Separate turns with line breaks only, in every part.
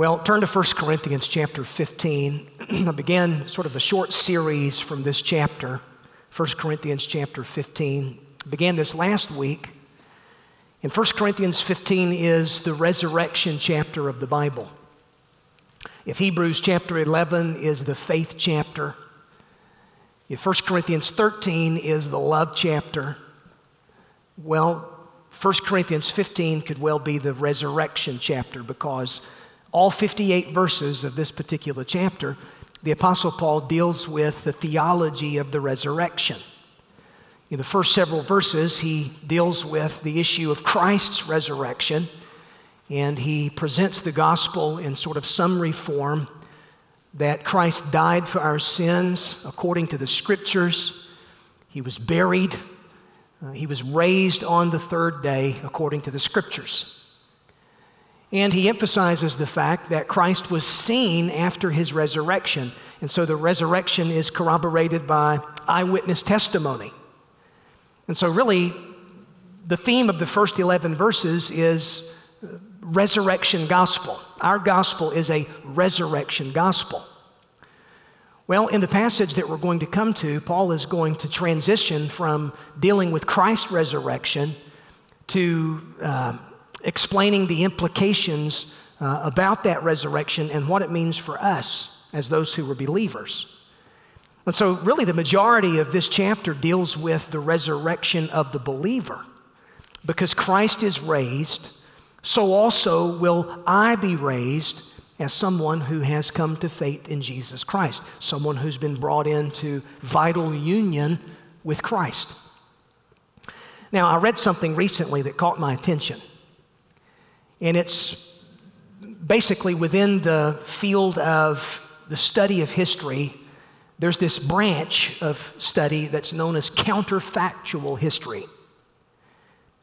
Well, turn to 1 Corinthians chapter 15. I began sort of a short series from this chapter, 1 Corinthians chapter 15. I began this last week. And 1 Corinthians 15 is the resurrection chapter of the Bible. If Hebrews chapter 11 is the faith chapter, if 1 Corinthians 13 is the love chapter, well, 1 Corinthians 15 could well be the resurrection chapter because all 58 verses of this particular chapter, the Apostle Paul deals with the theology of the resurrection. In the first several verses, he deals with the issue of Christ's resurrection, and he presents the gospel in sort of summary form that Christ died for our sins according to the scriptures, he was buried, uh, he was raised on the third day according to the scriptures. And he emphasizes the fact that Christ was seen after his resurrection. And so the resurrection is corroborated by eyewitness testimony. And so, really, the theme of the first 11 verses is resurrection gospel. Our gospel is a resurrection gospel. Well, in the passage that we're going to come to, Paul is going to transition from dealing with Christ's resurrection to uh, explaining the implications uh, about that resurrection and what it means for us as those who were believers. And so, really, the majority of this chapter deals with the resurrection of the believer. Because Christ is raised, so also will I be raised as someone who has come to faith in Jesus Christ, someone who's been brought into vital union with Christ. Now, I read something recently that caught my attention. And it's basically within the field of the study of history, there's this branch of study that's known as counterfactual history.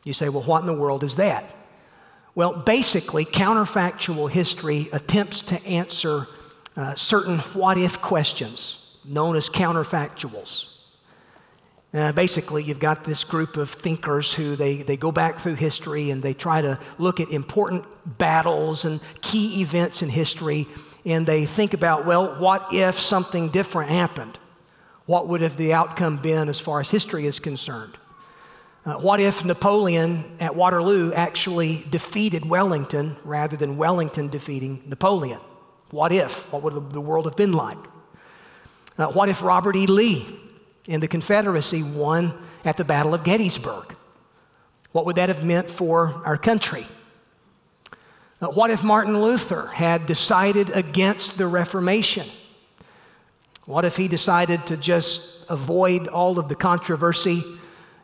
You say, well, what in the world is that? Well, basically, counterfactual history attempts to answer uh, certain what if questions known as counterfactuals. Uh, basically, you've got this group of thinkers who they, they go back through history and they try to look at important battles and key events in history, and they think about, well, what if something different happened? What would have the outcome been as far as history is concerned? Uh, what if Napoleon at Waterloo actually defeated Wellington rather than Wellington defeating Napoleon? What if? What would the world have been like? Uh, what if Robert E. Lee and the Confederacy won at the Battle of Gettysburg. What would that have meant for our country? Uh, what if Martin Luther had decided against the Reformation? What if he decided to just avoid all of the controversy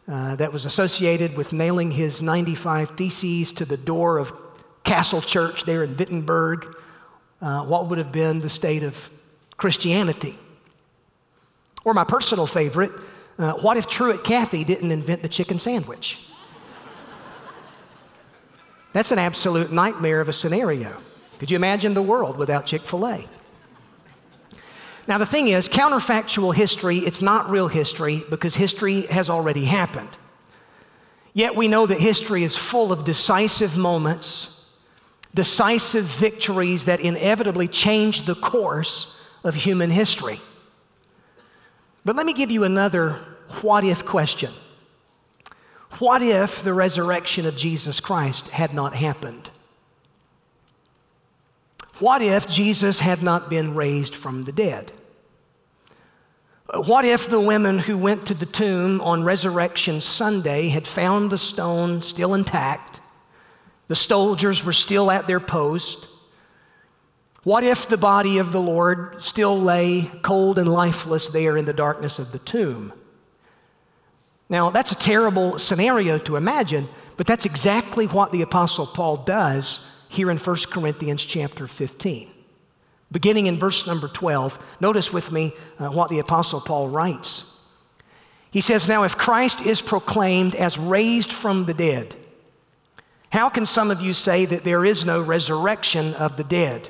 uh, that was associated with nailing his 95 Theses to the door of Castle Church there in Wittenberg? Uh, what would have been the state of Christianity? Or my personal favorite, uh, what if Truett Cathy didn't invent the chicken sandwich? That's an absolute nightmare of a scenario. Could you imagine the world without Chick fil A? Now, the thing is, counterfactual history, it's not real history because history has already happened. Yet we know that history is full of decisive moments, decisive victories that inevitably change the course of human history. But let me give you another what if question. What if the resurrection of Jesus Christ had not happened? What if Jesus had not been raised from the dead? What if the women who went to the tomb on Resurrection Sunday had found the stone still intact? The soldiers were still at their post. What if the body of the Lord still lay cold and lifeless there in the darkness of the tomb? Now, that's a terrible scenario to imagine, but that's exactly what the Apostle Paul does here in 1 Corinthians chapter 15. Beginning in verse number 12, notice with me uh, what the Apostle Paul writes. He says, Now, if Christ is proclaimed as raised from the dead, how can some of you say that there is no resurrection of the dead?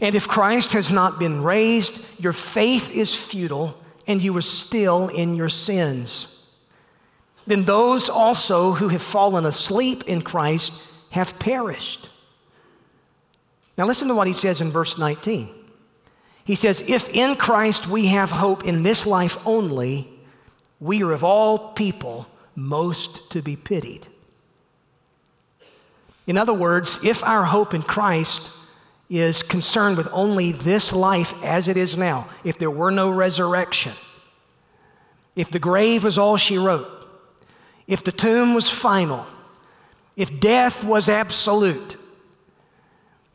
And if Christ has not been raised, your faith is futile and you are still in your sins. Then those also who have fallen asleep in Christ have perished. Now, listen to what he says in verse 19. He says, If in Christ we have hope in this life only, we are of all people most to be pitied. In other words, if our hope in Christ is concerned with only this life as it is now, if there were no resurrection, if the grave was all she wrote, if the tomb was final, if death was absolute,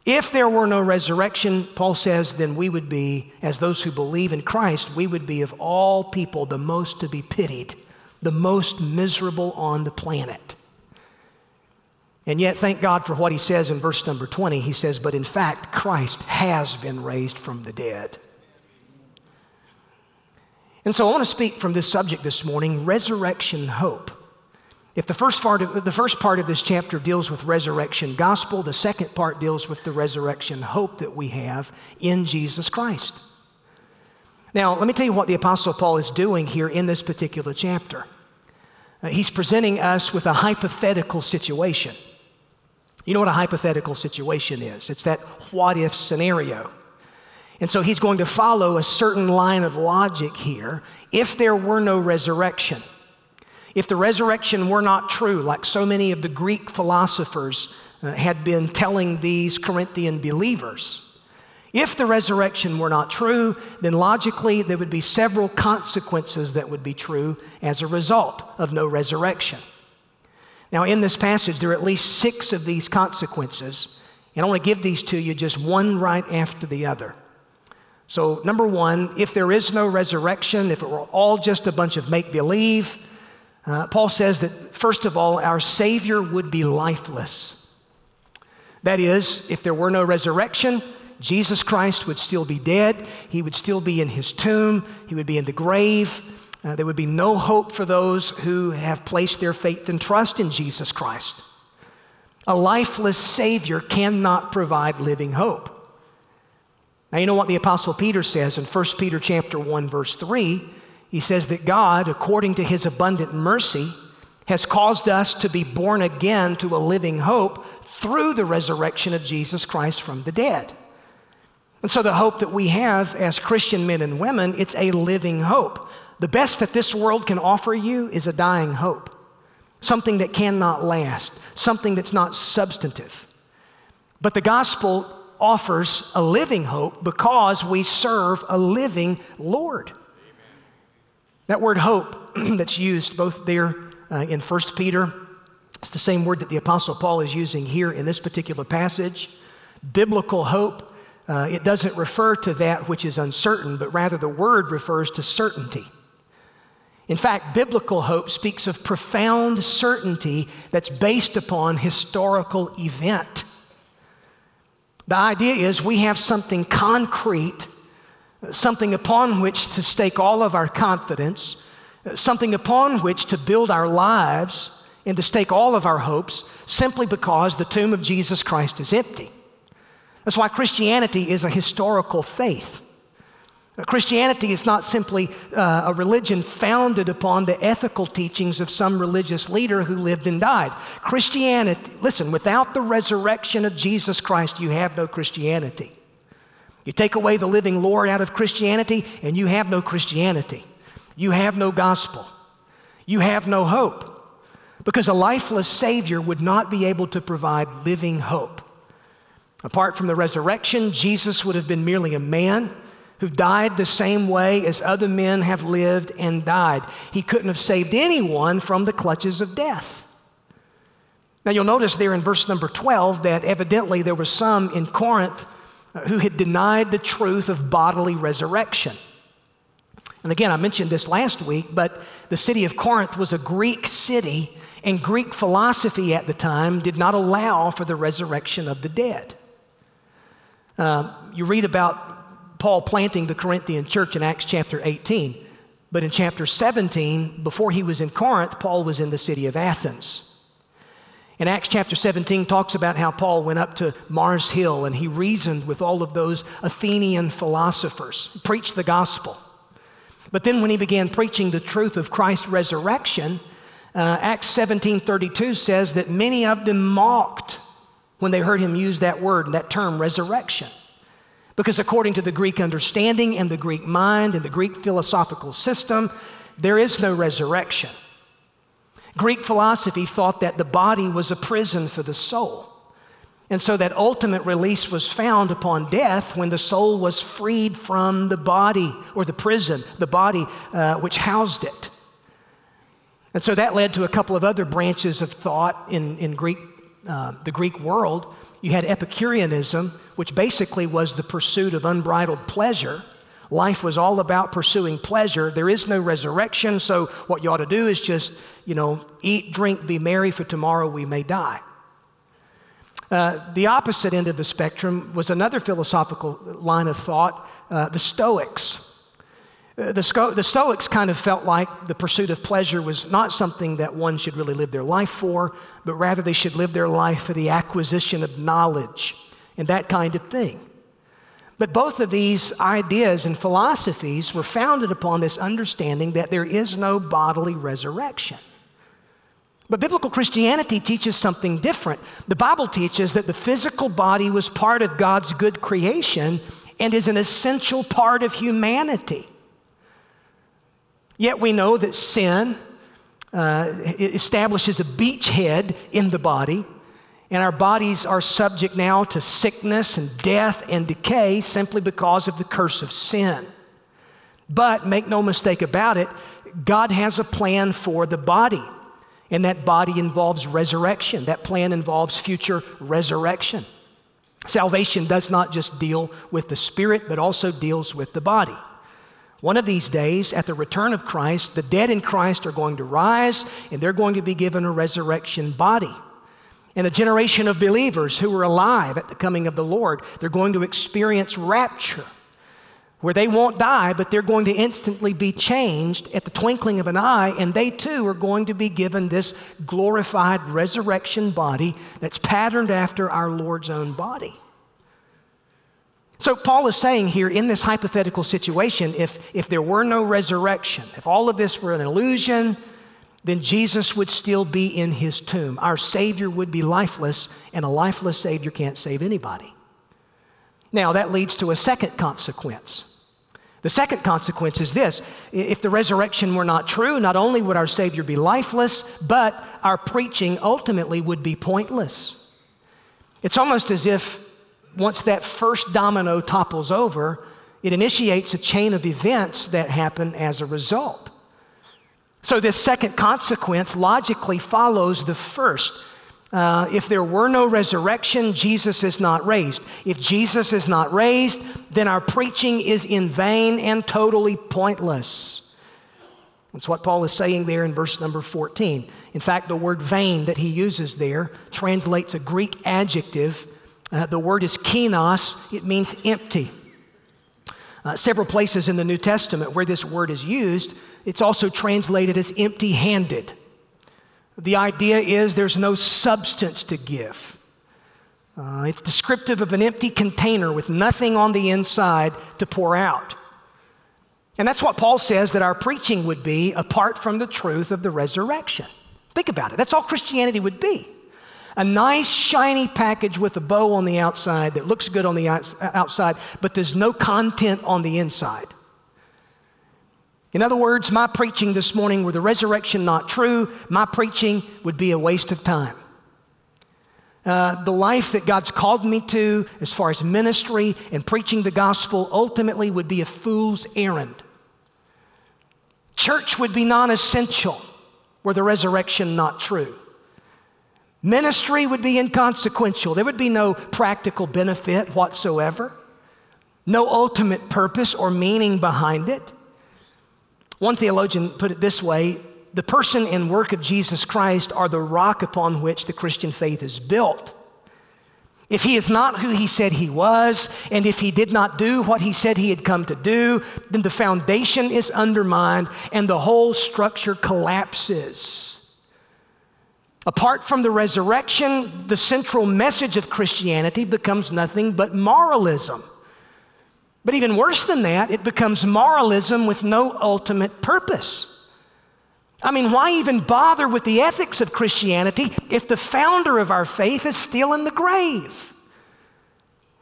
if there were no resurrection, Paul says, then we would be, as those who believe in Christ, we would be of all people the most to be pitied, the most miserable on the planet. And yet, thank God for what he says in verse number 20. He says, But in fact, Christ has been raised from the dead. And so I want to speak from this subject this morning resurrection hope. If the first, part of, the first part of this chapter deals with resurrection gospel, the second part deals with the resurrection hope that we have in Jesus Christ. Now, let me tell you what the Apostle Paul is doing here in this particular chapter. Uh, he's presenting us with a hypothetical situation. You know what a hypothetical situation is? It's that what if scenario. And so he's going to follow a certain line of logic here. If there were no resurrection, if the resurrection were not true, like so many of the Greek philosophers uh, had been telling these Corinthian believers, if the resurrection were not true, then logically there would be several consequences that would be true as a result of no resurrection. Now, in this passage, there are at least six of these consequences, and I want to give these to you just one right after the other. So, number one, if there is no resurrection, if it were all just a bunch of make believe, uh, Paul says that, first of all, our Savior would be lifeless. That is, if there were no resurrection, Jesus Christ would still be dead. He would still be in his tomb. He would be in the grave. Uh, there would be no hope for those who have placed their faith and trust in Jesus Christ. A lifeless Savior cannot provide living hope. Now, you know what the Apostle Peter says in 1 Peter chapter 1, verse 3? He says that God, according to his abundant mercy, has caused us to be born again to a living hope through the resurrection of Jesus Christ from the dead. And so the hope that we have as Christian men and women, it's a living hope. The best that this world can offer you is a dying hope. Something that cannot last, something that's not substantive. But the gospel offers a living hope because we serve a living Lord. That word hope that's used both there uh, in 1 Peter, it's the same word that the Apostle Paul is using here in this particular passage. Biblical hope, uh, it doesn't refer to that which is uncertain, but rather the word refers to certainty. In fact, biblical hope speaks of profound certainty that's based upon historical event. The idea is we have something concrete something upon which to stake all of our confidence, something upon which to build our lives and to stake all of our hopes simply because the tomb of Jesus Christ is empty. That's why Christianity is a historical faith. Christianity is not simply uh, a religion founded upon the ethical teachings of some religious leader who lived and died. Christianity, listen, without the resurrection of Jesus Christ, you have no Christianity. You take away the living Lord out of Christianity, and you have no Christianity. You have no gospel. You have no hope. Because a lifeless Savior would not be able to provide living hope. Apart from the resurrection, Jesus would have been merely a man who died the same way as other men have lived and died. He couldn't have saved anyone from the clutches of death. Now, you'll notice there in verse number 12 that evidently there were some in Corinth who had denied the truth of bodily resurrection. And again, I mentioned this last week, but the city of Corinth was a Greek city, and Greek philosophy at the time did not allow for the resurrection of the dead. Uh, you read about Paul planting the Corinthian church in Acts chapter 18. But in chapter 17, before he was in Corinth, Paul was in the city of Athens. And Acts chapter 17 talks about how Paul went up to Mars Hill and he reasoned with all of those Athenian philosophers, preached the gospel. But then when he began preaching the truth of Christ's resurrection, uh, Acts 17:32 says that many of them mocked when they heard him use that word, that term, resurrection. Because according to the Greek understanding and the Greek mind and the Greek philosophical system, there is no resurrection. Greek philosophy thought that the body was a prison for the soul. And so that ultimate release was found upon death when the soul was freed from the body or the prison, the body uh, which housed it. And so that led to a couple of other branches of thought in, in Greek, uh, the Greek world you had Epicureanism, which basically was the pursuit of unbridled pleasure. Life was all about pursuing pleasure. There is no resurrection, so what you ought to do is just, you know, eat, drink, be merry, for tomorrow we may die. Uh, the opposite end of the spectrum was another philosophical line of thought, uh, the Stoics. Uh, the, Sto- the, Stoics kind of felt like the pursuit of pleasure was not something that one should really live their life for, but rather they should live their life for the acquisition of knowledge and that kind of thing. But both of these ideas and philosophies were founded upon this understanding that there is no bodily resurrection. But biblical Christianity teaches something different. The Bible teaches that the physical body was part of God's good creation and is an essential part of humanity. Yet we know that sin uh, establishes a beachhead in the body, and our bodies are subject now to sickness and death and decay simply because of the curse of sin. But make no mistake about it, God has a plan for the body, and that body involves resurrection. That plan involves future resurrection. Salvation does not just deal with the spirit, but also deals with the body. One of these days, at the return of Christ, the dead in Christ are going to rise and they're going to be given a resurrection body. And a generation of believers who are alive at the coming of the Lord, they're going to experience rapture, where they won't die, but they're going to instantly be changed at the twinkling of an eye, and they too are going to be given this glorified resurrection body that's patterned after our Lord's own body. So, Paul is saying here in this hypothetical situation if, if there were no resurrection, if all of this were an illusion, then Jesus would still be in his tomb. Our Savior would be lifeless, and a lifeless Savior can't save anybody. Now, that leads to a second consequence. The second consequence is this if the resurrection were not true, not only would our Savior be lifeless, but our preaching ultimately would be pointless. It's almost as if once that first domino topples over, it initiates a chain of events that happen as a result. So, this second consequence logically follows the first. Uh, if there were no resurrection, Jesus is not raised. If Jesus is not raised, then our preaching is in vain and totally pointless. That's what Paul is saying there in verse number 14. In fact, the word vain that he uses there translates a Greek adjective uh, the word is kenos, it means empty. Uh, several places in the New Testament where this word is used, it's also translated as empty handed. The idea is there's no substance to give. Uh, it's descriptive of an empty container with nothing on the inside to pour out. And that's what Paul says that our preaching would be apart from the truth of the resurrection. Think about it. That's all Christianity would be. A nice, shiny package with a bow on the outside that looks good on the outside, but there's no content on the inside. In other words, my preaching this morning, were the resurrection not true, my preaching would be a waste of time. Uh, the life that God's called me to, as far as ministry and preaching the gospel, ultimately would be a fool's errand. Church would be non essential were the resurrection not true. Ministry would be inconsequential. There would be no practical benefit whatsoever, no ultimate purpose or meaning behind it. One theologian put it this way the person and work of Jesus Christ are the rock upon which the Christian faith is built. if he is not who he said he was, and if he did not do what he said he had come to do, then the foundation is undermined and the whole structure collapses. Apart from the resurrection, the central message of Christianity becomes nothing but moralism. But even worse than that, it becomes moralism with no ultimate purpose. I mean, why even bother with the ethics of Christianity if the founder of our faith is still in the grave?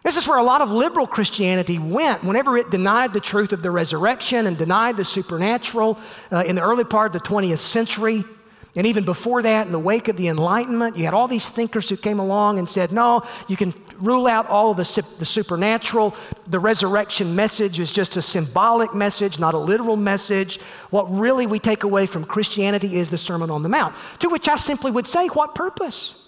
This is where a lot of liberal Christianity went whenever it denied the truth of the resurrection and denied the supernatural uh, in the early part of the 20th century. And even before that, in the wake of the Enlightenment, you had all these thinkers who came along and said, no, you can rule out all of the, the supernatural. The resurrection message is just a symbolic message, not a literal message. What really we take away from Christianity is the Sermon on the Mount. To which I simply would say, what purpose?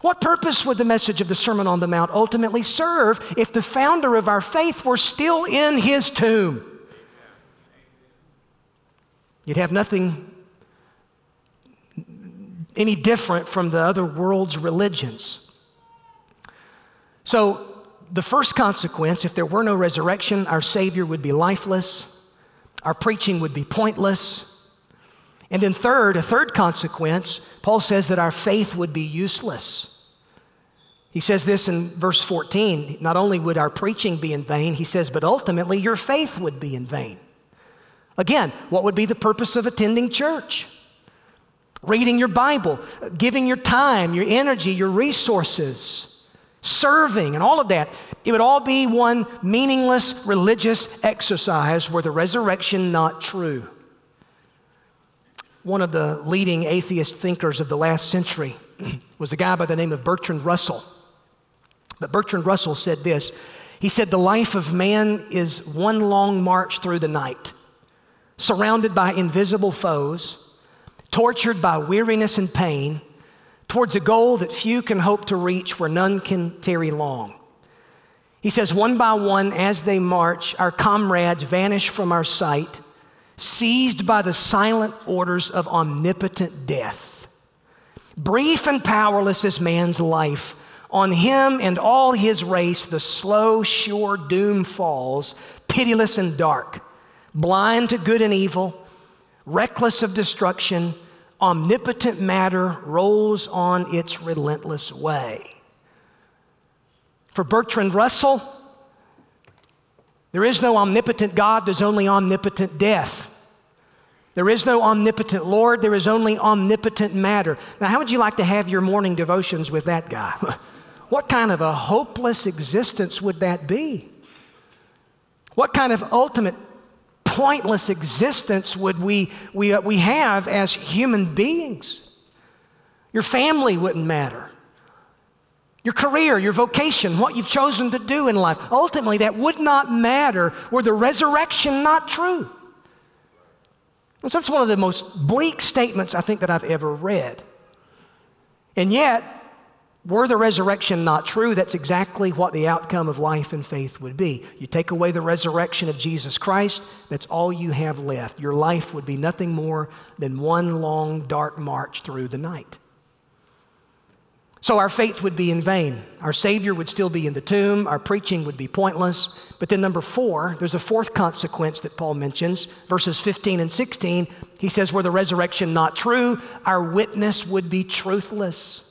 What purpose would the message of the Sermon on the Mount ultimately serve if the founder of our faith were still in his tomb? You'd have nothing any different from the other world's religions. So, the first consequence, if there were no resurrection, our Savior would be lifeless, our preaching would be pointless. And then, third, a third consequence, Paul says that our faith would be useless. He says this in verse 14 not only would our preaching be in vain, he says, but ultimately your faith would be in vain. Again, what would be the purpose of attending church? Reading your Bible, giving your time, your energy, your resources, serving, and all of that. It would all be one meaningless religious exercise were the resurrection not true. One of the leading atheist thinkers of the last century was a guy by the name of Bertrand Russell. But Bertrand Russell said this He said, The life of man is one long march through the night, surrounded by invisible foes tortured by weariness and pain, towards a goal that few can hope to reach where none can tarry long. He says, one by one, as they march, our comrades vanish from our sight, seized by the silent orders of omnipotent death. Brief and powerless is man's life. On him and all his race, the slow, sure doom falls, pitiless and dark, blind to good and evil, reckless of destruction, omnipotent matter rolls on its relentless way. For Bertrand Russell, there is no omnipotent God, there's only omnipotent death. There is no omnipotent Lord, there is only omnipotent matter. Now, how would you like to have your morning devotions with that guy? what kind of a hopeless existence would that be? What kind of ultimate pointless existence would we, we, uh, we have as human beings? Your family wouldn't matter. Your career, your vocation, what you've chosen to do in life, ultimately, that would not matter were the resurrection not true. So that's one of the most bleak statements I think that I've ever read. And yet, were the resurrection not true, that's exactly what the outcome of life and faith would be. You take away the resurrection of Jesus Christ, that's all you have left. Your life would be nothing more than one long, dark march through the night. So our faith would be in vain. Our Savior would still be in the tomb. Our preaching would be pointless. But then, number four, there's a fourth consequence that Paul mentions, verses 15 and 16. He says, Were the resurrection not true, our witness would be truthless.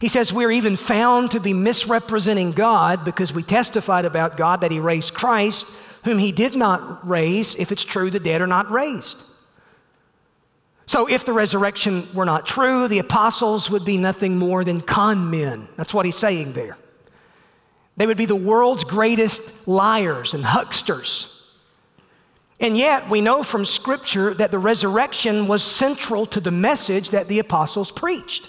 He says we're even found to be misrepresenting God because we testified about God that He raised Christ, whom He did not raise, if it's true the dead are not raised. So, if the resurrection were not true, the apostles would be nothing more than con men. That's what he's saying there. They would be the world's greatest liars and hucksters. And yet, we know from Scripture that the resurrection was central to the message that the apostles preached.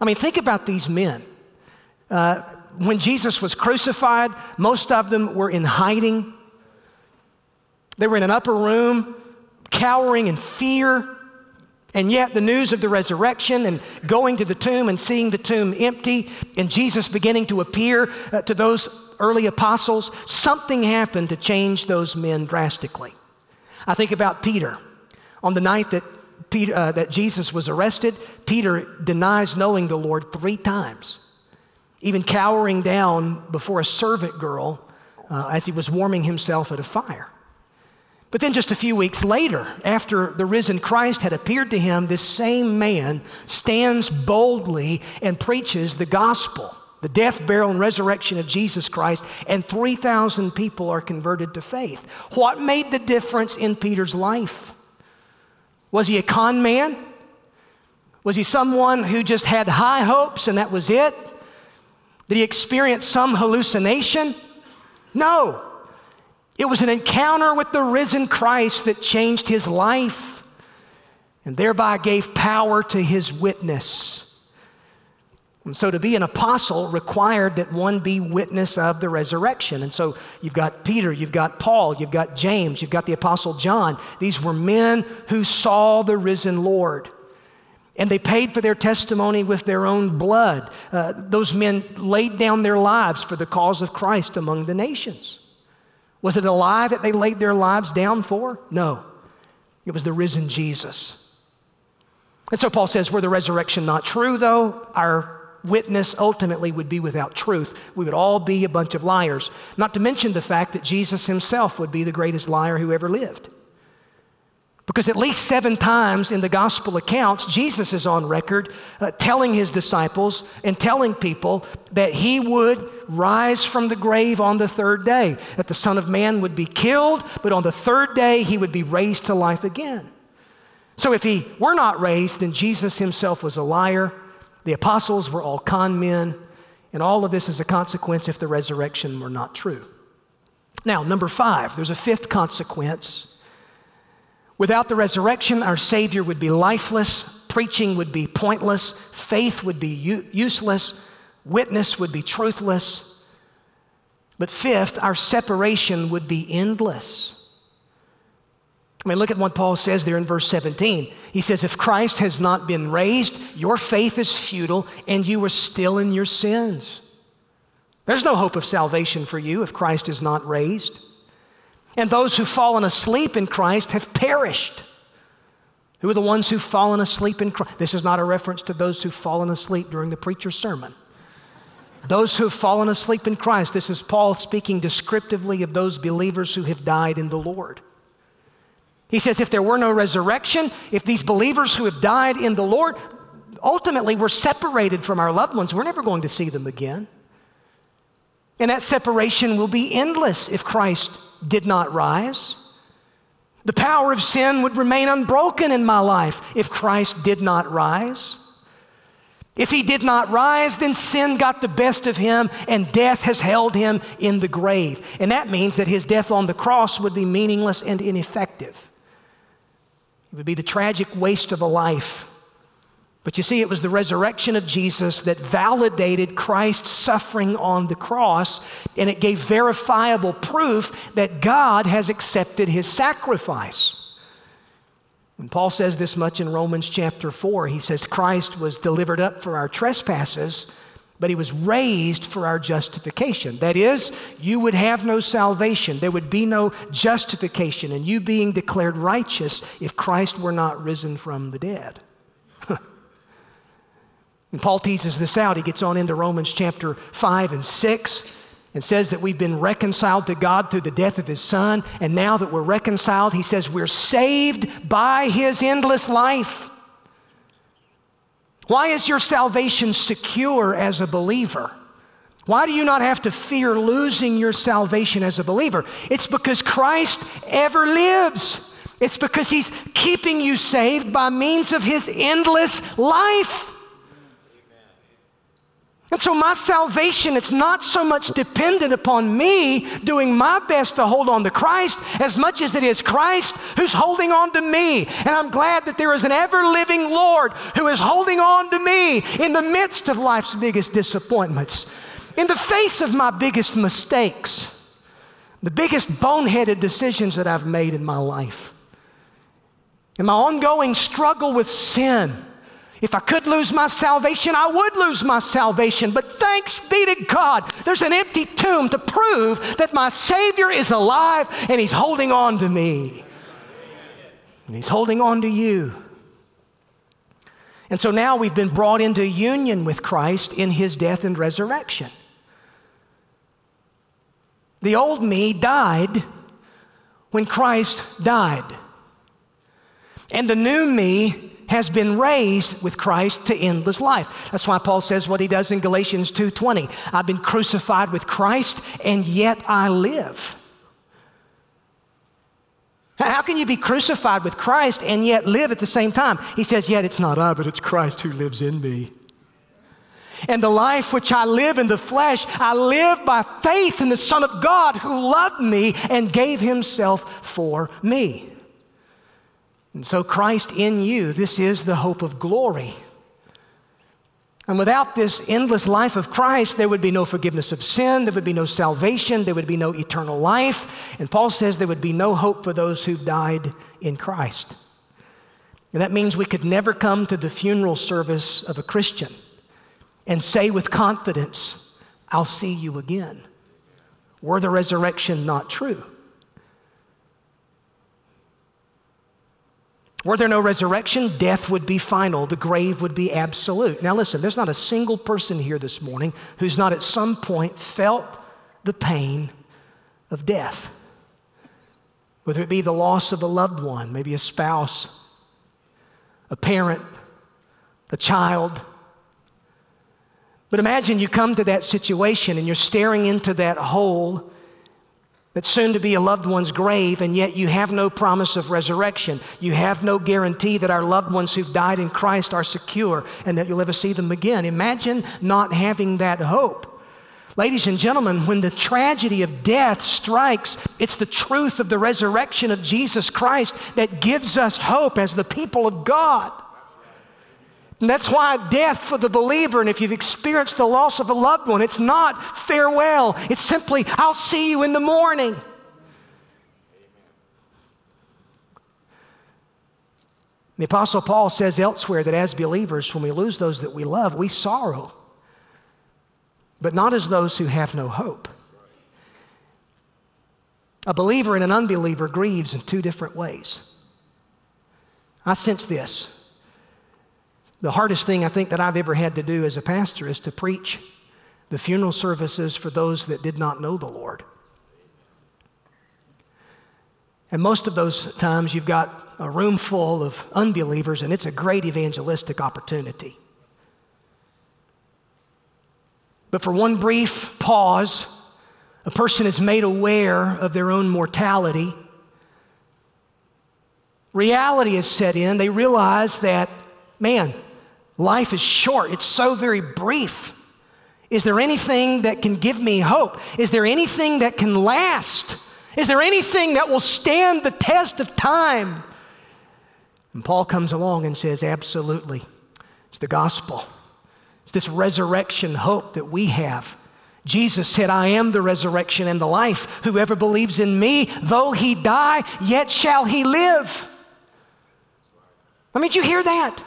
I mean, think about these men. Uh, when Jesus was crucified, most of them were in hiding. They were in an upper room, cowering in fear. And yet, the news of the resurrection and going to the tomb and seeing the tomb empty and Jesus beginning to appear uh, to those early apostles, something happened to change those men drastically. I think about Peter. On the night that Peter, uh, that Jesus was arrested, Peter denies knowing the Lord three times. even cowering down before a servant girl uh, as he was warming himself at a fire. But then, just a few weeks later, after the risen Christ had appeared to him, this same man stands boldly and preaches the gospel, the death, burial, and resurrection of Jesus Christ, and 3,000 people are converted to faith. What made the difference in Peter's life? Was he a con man? Was he someone who just had high hopes and that was it? Did he experience some hallucination? No. It was an encounter with the risen Christ that changed his life and thereby gave power to his witness. And so to be an apostle required that one be witness of the resurrection. And so you've got Peter, you've got Paul, you've got James, you've got the apostle John. These were men who saw the risen Lord. And they paid for their testimony with their own blood. Uh, those men laid down their lives for the cause of Christ among the nations. Was it a lie that they laid their lives down for? No. It was the risen Jesus. And so Paul says, were the resurrection not true, though, our witness ultimately would be without truth. We would all be a bunch of liars. Not to mention the fact that Jesus himself would be the greatest liar who ever lived. Because at least seven times in the gospel accounts, Jesus is on record uh, telling his disciples and telling people that he would rise from the grave on the third day, that the Son of Man would be killed, but on the third day he would be raised to life again. So if he were not raised, then Jesus himself was a liar. The apostles were all con men, and all of this is a consequence if the resurrection were not true. Now, number five, there's a fifth consequence Without the resurrection, our Savior would be lifeless, preaching would be pointless, faith would be u- useless, witness would be truthless. But fifth, our separation would be endless. I mean, look at what Paul says there in verse 17. He says, If Christ has not been raised, your faith is futile and you are still in your sins. There's no hope of salvation for you if Christ is not raised. And those who've fallen asleep in Christ have perished. Who are the ones who've fallen asleep in Christ? This is not a reference to those who've fallen asleep during the preacher's sermon. Those who have fallen asleep in Christ, this is Paul speaking descriptively of those believers who have died in the Lord. He says, if there were no resurrection, if these believers who have died in the Lord ultimately were separated from our loved ones, we're never going to see them again. And that separation will be endless if Christ did not rise. The power of sin would remain unbroken in my life if Christ did not rise. If he did not rise, then sin got the best of him and death has held him in the grave. And that means that his death on the cross would be meaningless and ineffective. It would be the tragic waste of a life but you see, it was the resurrection of Jesus that validated Christ's suffering on the cross, and it gave verifiable proof that God has accepted his sacrifice. And Paul says this much in Romans chapter 4. He says, Christ was delivered up for our trespasses, but he was raised for our justification. That is, you would have no salvation. There would be no justification and you being declared righteous if Christ were not risen from the dead. And Paul teases this out. He gets on into Romans chapter 5 and 6 and says that we've been reconciled to God through the death of his son. And now that we're reconciled, he says we're saved by his endless life. Why is your salvation secure as a believer? Why do you not have to fear losing your salvation as a believer? It's because Christ ever lives. It's because he's keeping you saved by means of his endless life. And so my salvation, it's not so much dependent upon me doing my best to hold on to Christ as much as it is Christ who's holding on to me. And I'm glad that there is an ever living Lord who is holding on to me in the midst of life's biggest disappointments, in the face of my biggest mistakes, the biggest boneheaded decisions that I've made in my life, in my ongoing struggle with sin if I could lose my salvation, I would lose my salvation. But thanks be to God, there's an empty tomb to prove that my Savior is alive and He's holding on to me. And He's holding on to you. And so now we've been brought into union with Christ in his death and resurrection. The old me died when Christ died. And the new me has been raised with Christ to endless life. That's why Paul says what he does in Galatians 2:20. I've been crucified with Christ and yet I live. How can you be crucified with Christ and yet live at the same time? He says, Yet it's not I, but it's Christ who lives in me. And the life which I live in the flesh, I live by faith in the Son of God who loved me and gave himself for me. And so, Christ in you, this is the hope of glory. And without this endless life of Christ, there would be no forgiveness of sin, there would be no salvation, there would be no eternal life. And Paul says there would be no hope for those who've died in Christ. And that means we could never come to the funeral service of a Christian and say with confidence, I'll see you again. Were the resurrection not true? Were there no resurrection, death would be final, the grave would be absolute. Now, listen, there's not a single person here this morning who's not at some point felt the pain of death. Whether it be the loss of a loved one, maybe a spouse, a parent, a child. But imagine you come to that situation and you're staring into that hole that's soon to be a loved one's grave, and yet you have no promise of resurrection. You have no guarantee that our loved ones who've died in Christ are secure and that you'll ever see them again. Imagine not having that hope. Ladies and gentlemen, when the tragedy of death strikes, it's the truth of the resurrection of Jesus Christ that gives us hope as the people of God. And that's why death for the believer, and if you've experienced the loss of a loved one, it's not farewell. It's simply, I'll see you in the morning. The Apostle Paul says elsewhere that as believers, when we lose those that we love, we sorrow, but not as those who have no hope. A believer and an unbeliever grieves in two different ways. I sense this the hardest thing I think that I've ever had to do as a pastor is to preach the funeral services for those that did not know the Lord. And most of those times you've got a room full of unbelievers, and it's a great evangelistic opportunity. But for one brief pause, a person is made aware of their own mortality. Reality is set in. They realize that, man, Life is short, it's so very brief. Is there anything that can give me hope? Is there anything that can last? Is there anything that will stand the test of time? And Paul comes along and says, Absolutely. It's the gospel. It's this resurrection hope that we have. Jesus said, I am the resurrection and the life. Whoever believes in me, though he die, yet shall he live. I mean, did you hear that?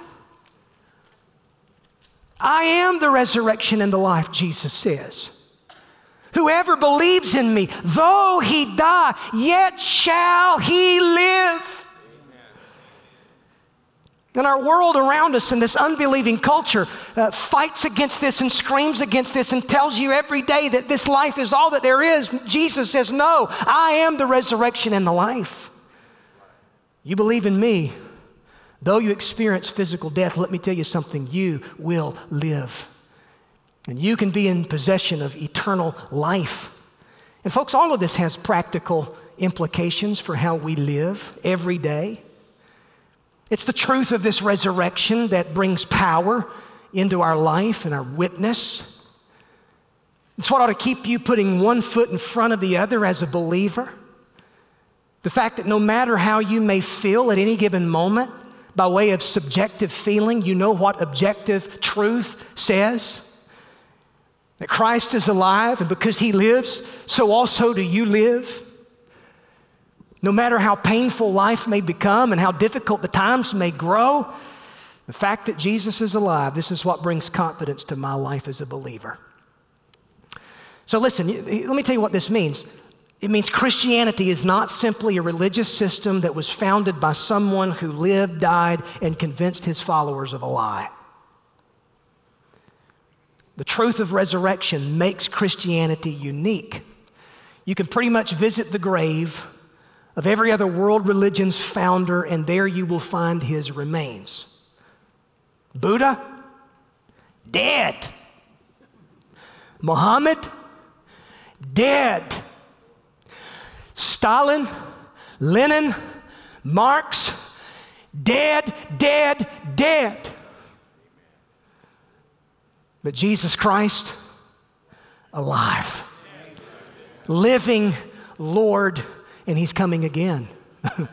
I am the resurrection and the life, Jesus says. Whoever believes in me, though he die, yet shall he live. And our world around us in this unbelieving culture uh, fights against this and screams against this and tells you every day that this life is all that there is. Jesus says, No, I am the resurrection and the life. You believe in me, Though you experience physical death, let me tell you something, you will live. And you can be in possession of eternal life. And, folks, all of this has practical implications for how we live every day. It's the truth of this resurrection that brings power into our life and our witness. It's what ought to keep you putting one foot in front of the other as a believer. The fact that no matter how you may feel at any given moment, by way of subjective feeling. You know what objective truth says? That Christ is alive, and because he lives, so also do you live. No matter how painful life may become and how difficult the times may grow, the fact that Jesus is alive, this is what brings confidence to my life as a believer. So, listen, let me tell you what this means. It means Christianity is not simply a religious system that was founded by someone who lived, died, and convinced his followers of a lie. The truth of resurrection makes Christianity unique. You can pretty much visit the grave of every other world religion's founder, and there you will find his remains. Buddha, dead. Muhammad, dead. Stalin, Lenin, Marx, dead, dead, dead. But Jesus Christ, alive, living Lord, and He's coming again.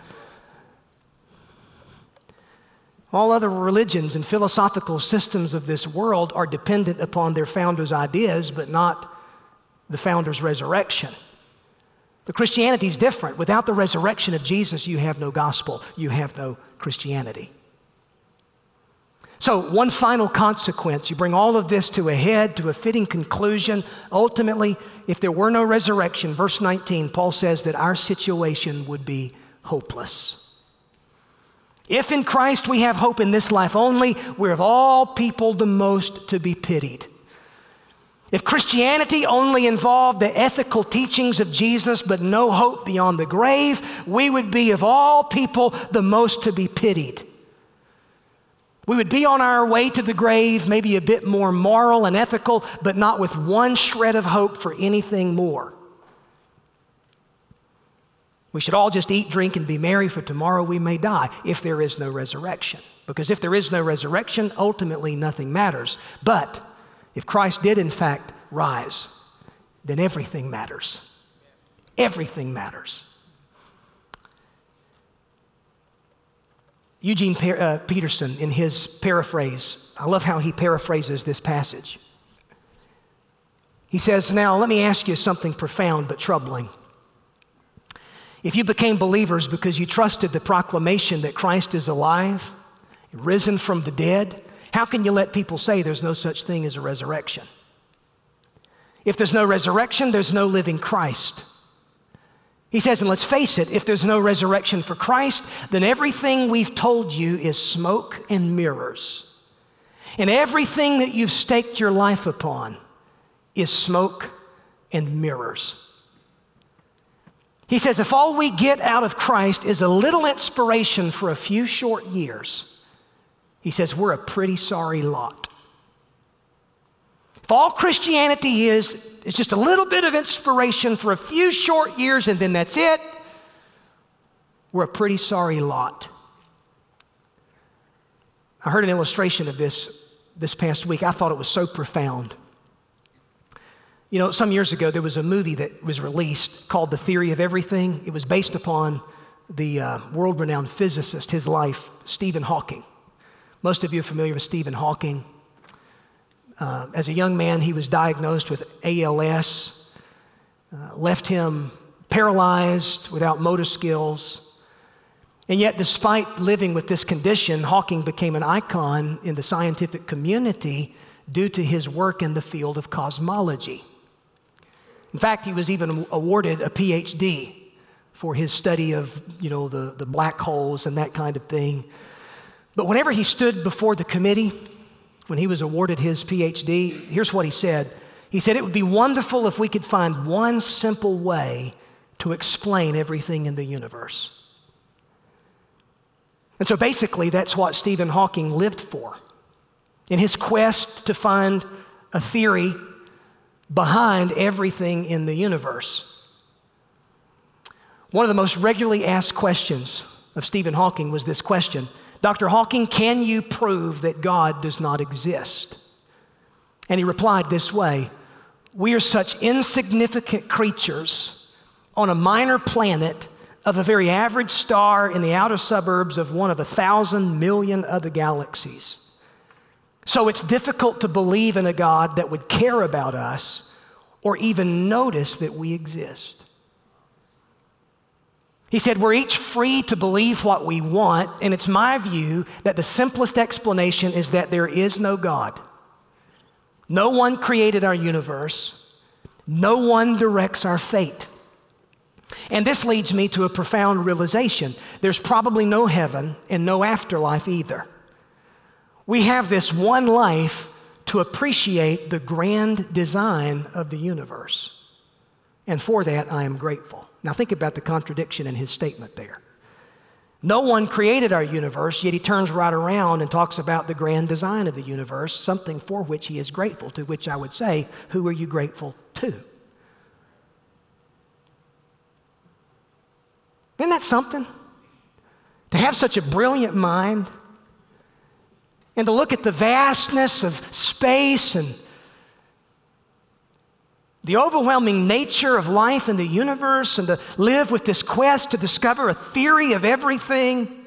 All other religions and philosophical systems of this world are dependent upon their founder's ideas, but not the founder's resurrection. But Christianity is different. Without the resurrection of Jesus, you have no gospel, you have no Christianity. So, one final consequence you bring all of this to a head, to a fitting conclusion. Ultimately, if there were no resurrection, verse 19, Paul says that our situation would be hopeless. If in Christ we have hope in this life only, we're of all people the most to be pitied. If Christianity only involved the ethical teachings of Jesus but no hope beyond the grave, we would be of all people the most to be pitied. We would be on our way to the grave, maybe a bit more moral and ethical, but not with one shred of hope for anything more. We should all just eat, drink, and be merry, for tomorrow we may die if there is no resurrection. Because if there is no resurrection, ultimately nothing matters. But if Christ did, in fact, rise, then everything matters. Everything matters. Eugene uh, Peterson, in his paraphrase, I love how he paraphrases this passage. He says, Now, let me ask you something profound but troubling. If you became believers because you trusted the proclamation that Christ is alive, risen from the dead, how can you let people say there's no such thing as a resurrection? If there's no resurrection, there's no living Christ. He says, and let's face it, if there's no resurrection for Christ, then everything we've told you is smoke and mirrors. And everything that you've staked your life upon is smoke and mirrors. He says, if all we get out of Christ is a little inspiration for a few short years, he says, we're a pretty sorry lot. If all Christianity is, is just a little bit of inspiration for a few short years and then that's it, we're a pretty sorry lot. I heard an illustration of this this past week. I thought it was so profound. You know, some years ago, there was a movie that was released called The Theory of Everything. It was based upon the uh, world renowned physicist, his life, Stephen Hawking. Most of you are familiar with Stephen Hawking. Uh, as a young man, he was diagnosed with ALS, uh, left him paralyzed, without motor skills. And yet, despite living with this condition, Hawking became an icon in the scientific community due to his work in the field of cosmology. In fact, he was even awarded a PhD for his study of, you know, the, the black holes and that kind of thing. But whenever he stood before the committee, when he was awarded his PhD, here's what he said. He said, It would be wonderful if we could find one simple way to explain everything in the universe. And so basically, that's what Stephen Hawking lived for. In his quest to find a theory behind everything in the universe. One of the most regularly asked questions of Stephen Hawking was this question Dr. Hawking, can you prove that God does not exist? And he replied this way We are such insignificant creatures on a minor planet of a very average star in the outer suburbs of one of a thousand million other galaxies. So it's difficult to believe in a God that would care about us or even notice that we exist. He said, We're each free to believe what we want, and it's my view that the simplest explanation is that there is no God. No one created our universe, no one directs our fate. And this leads me to a profound realization there's probably no heaven and no afterlife either. We have this one life to appreciate the grand design of the universe. And for that, I am grateful. Now, think about the contradiction in his statement there. No one created our universe, yet he turns right around and talks about the grand design of the universe, something for which he is grateful, to which I would say, Who are you grateful to? Isn't that something? To have such a brilliant mind and to look at the vastness of space and the overwhelming nature of life in the universe and to live with this quest to discover a theory of everything,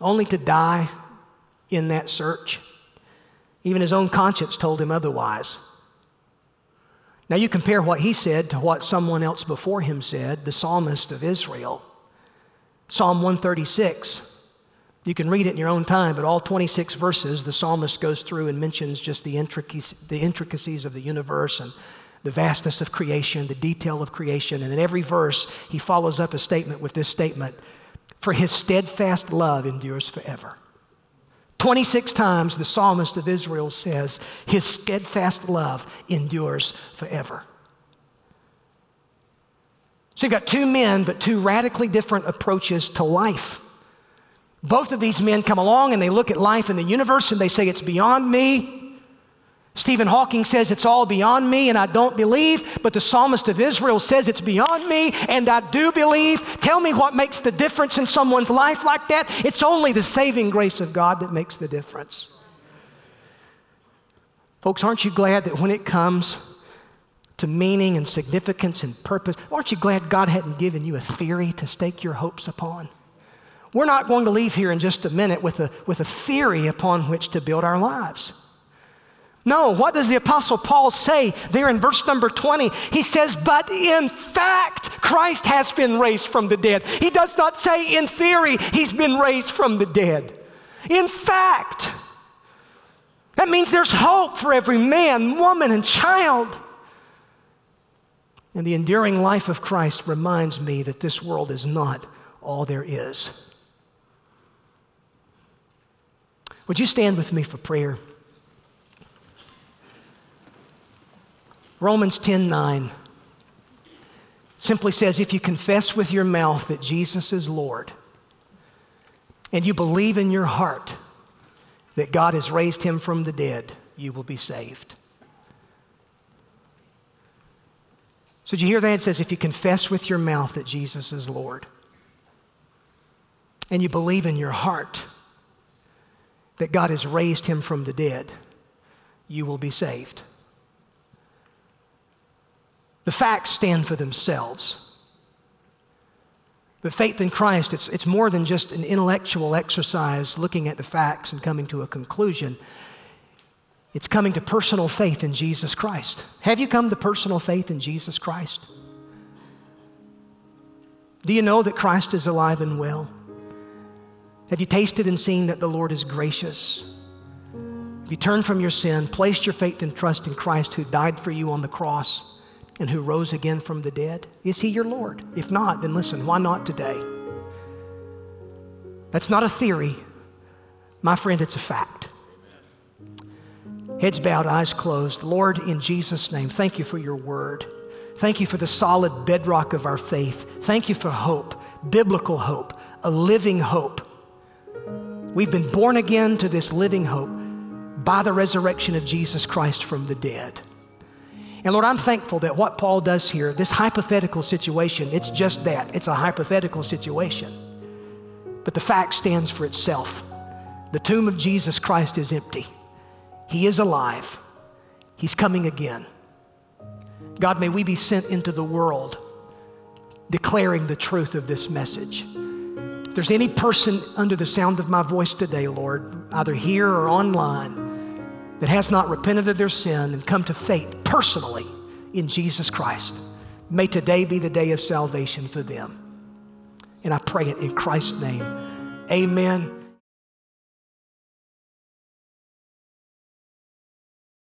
only to die in that search. Even his own conscience told him otherwise. Now, you compare what he said to what someone else before him said, the psalmist of Israel. Psalm 136. You can read it in your own time, but all 26 verses, the psalmist goes through and mentions just the intricacies, the intricacies of the universe and the vastness of creation, the detail of creation. And in every verse, he follows up a statement with this statement For his steadfast love endures forever. 26 times the psalmist of Israel says, His steadfast love endures forever. So you've got two men, but two radically different approaches to life. Both of these men come along and they look at life and the universe and they say, It's beyond me. Stephen Hawking says it's all beyond me and I don't believe, but the psalmist of Israel says it's beyond me and I do believe. Tell me what makes the difference in someone's life like that. It's only the saving grace of God that makes the difference. Folks, aren't you glad that when it comes to meaning and significance and purpose, aren't you glad God hadn't given you a theory to stake your hopes upon? We're not going to leave here in just a minute with a, with a theory upon which to build our lives. No, what does the Apostle Paul say there in verse number 20? He says, But in fact, Christ has been raised from the dead. He does not say, in theory, he's been raised from the dead. In fact, that means there's hope for every man, woman, and child. And the enduring life of Christ reminds me that this world is not all there is. Would you stand with me for prayer? Romans 10 9 simply says if you confess with your mouth that Jesus is Lord and you believe in your heart that God has raised him from the dead, you will be saved. So, did you hear that? It says, if you confess with your mouth that Jesus is Lord and you believe in your heart that God has raised him from the dead, you will be saved. The facts stand for themselves. But faith in Christ, it's, it's more than just an intellectual exercise looking at the facts and coming to a conclusion. It's coming to personal faith in Jesus Christ. Have you come to personal faith in Jesus Christ? Do you know that Christ is alive and well? Have you tasted and seen that the Lord is gracious? Have you turned from your sin, placed your faith and trust in Christ who died for you on the cross? and who rose again from the dead? Is he your Lord? If not, then listen, why not today? That's not a theory. My friend, it's a fact. Heads bowed, eyes closed. Lord, in Jesus' name, thank you for your word. Thank you for the solid bedrock of our faith. Thank you for hope, biblical hope, a living hope. We've been born again to this living hope by the resurrection of Jesus Christ from the dead. And Lord, I'm thankful that what Paul does here, this hypothetical situation, it's just that. It's a hypothetical situation. But the fact stands for itself. The tomb of Jesus Christ is empty. He is alive. He's coming again. God, may we be sent into the world declaring the truth of this message. If there's any person under the sound of my voice today, Lord, either here or online, that has not repented of their sin and come to faith personally in Jesus Christ, may today be the day of salvation for them. And I pray it in Christ's name. Amen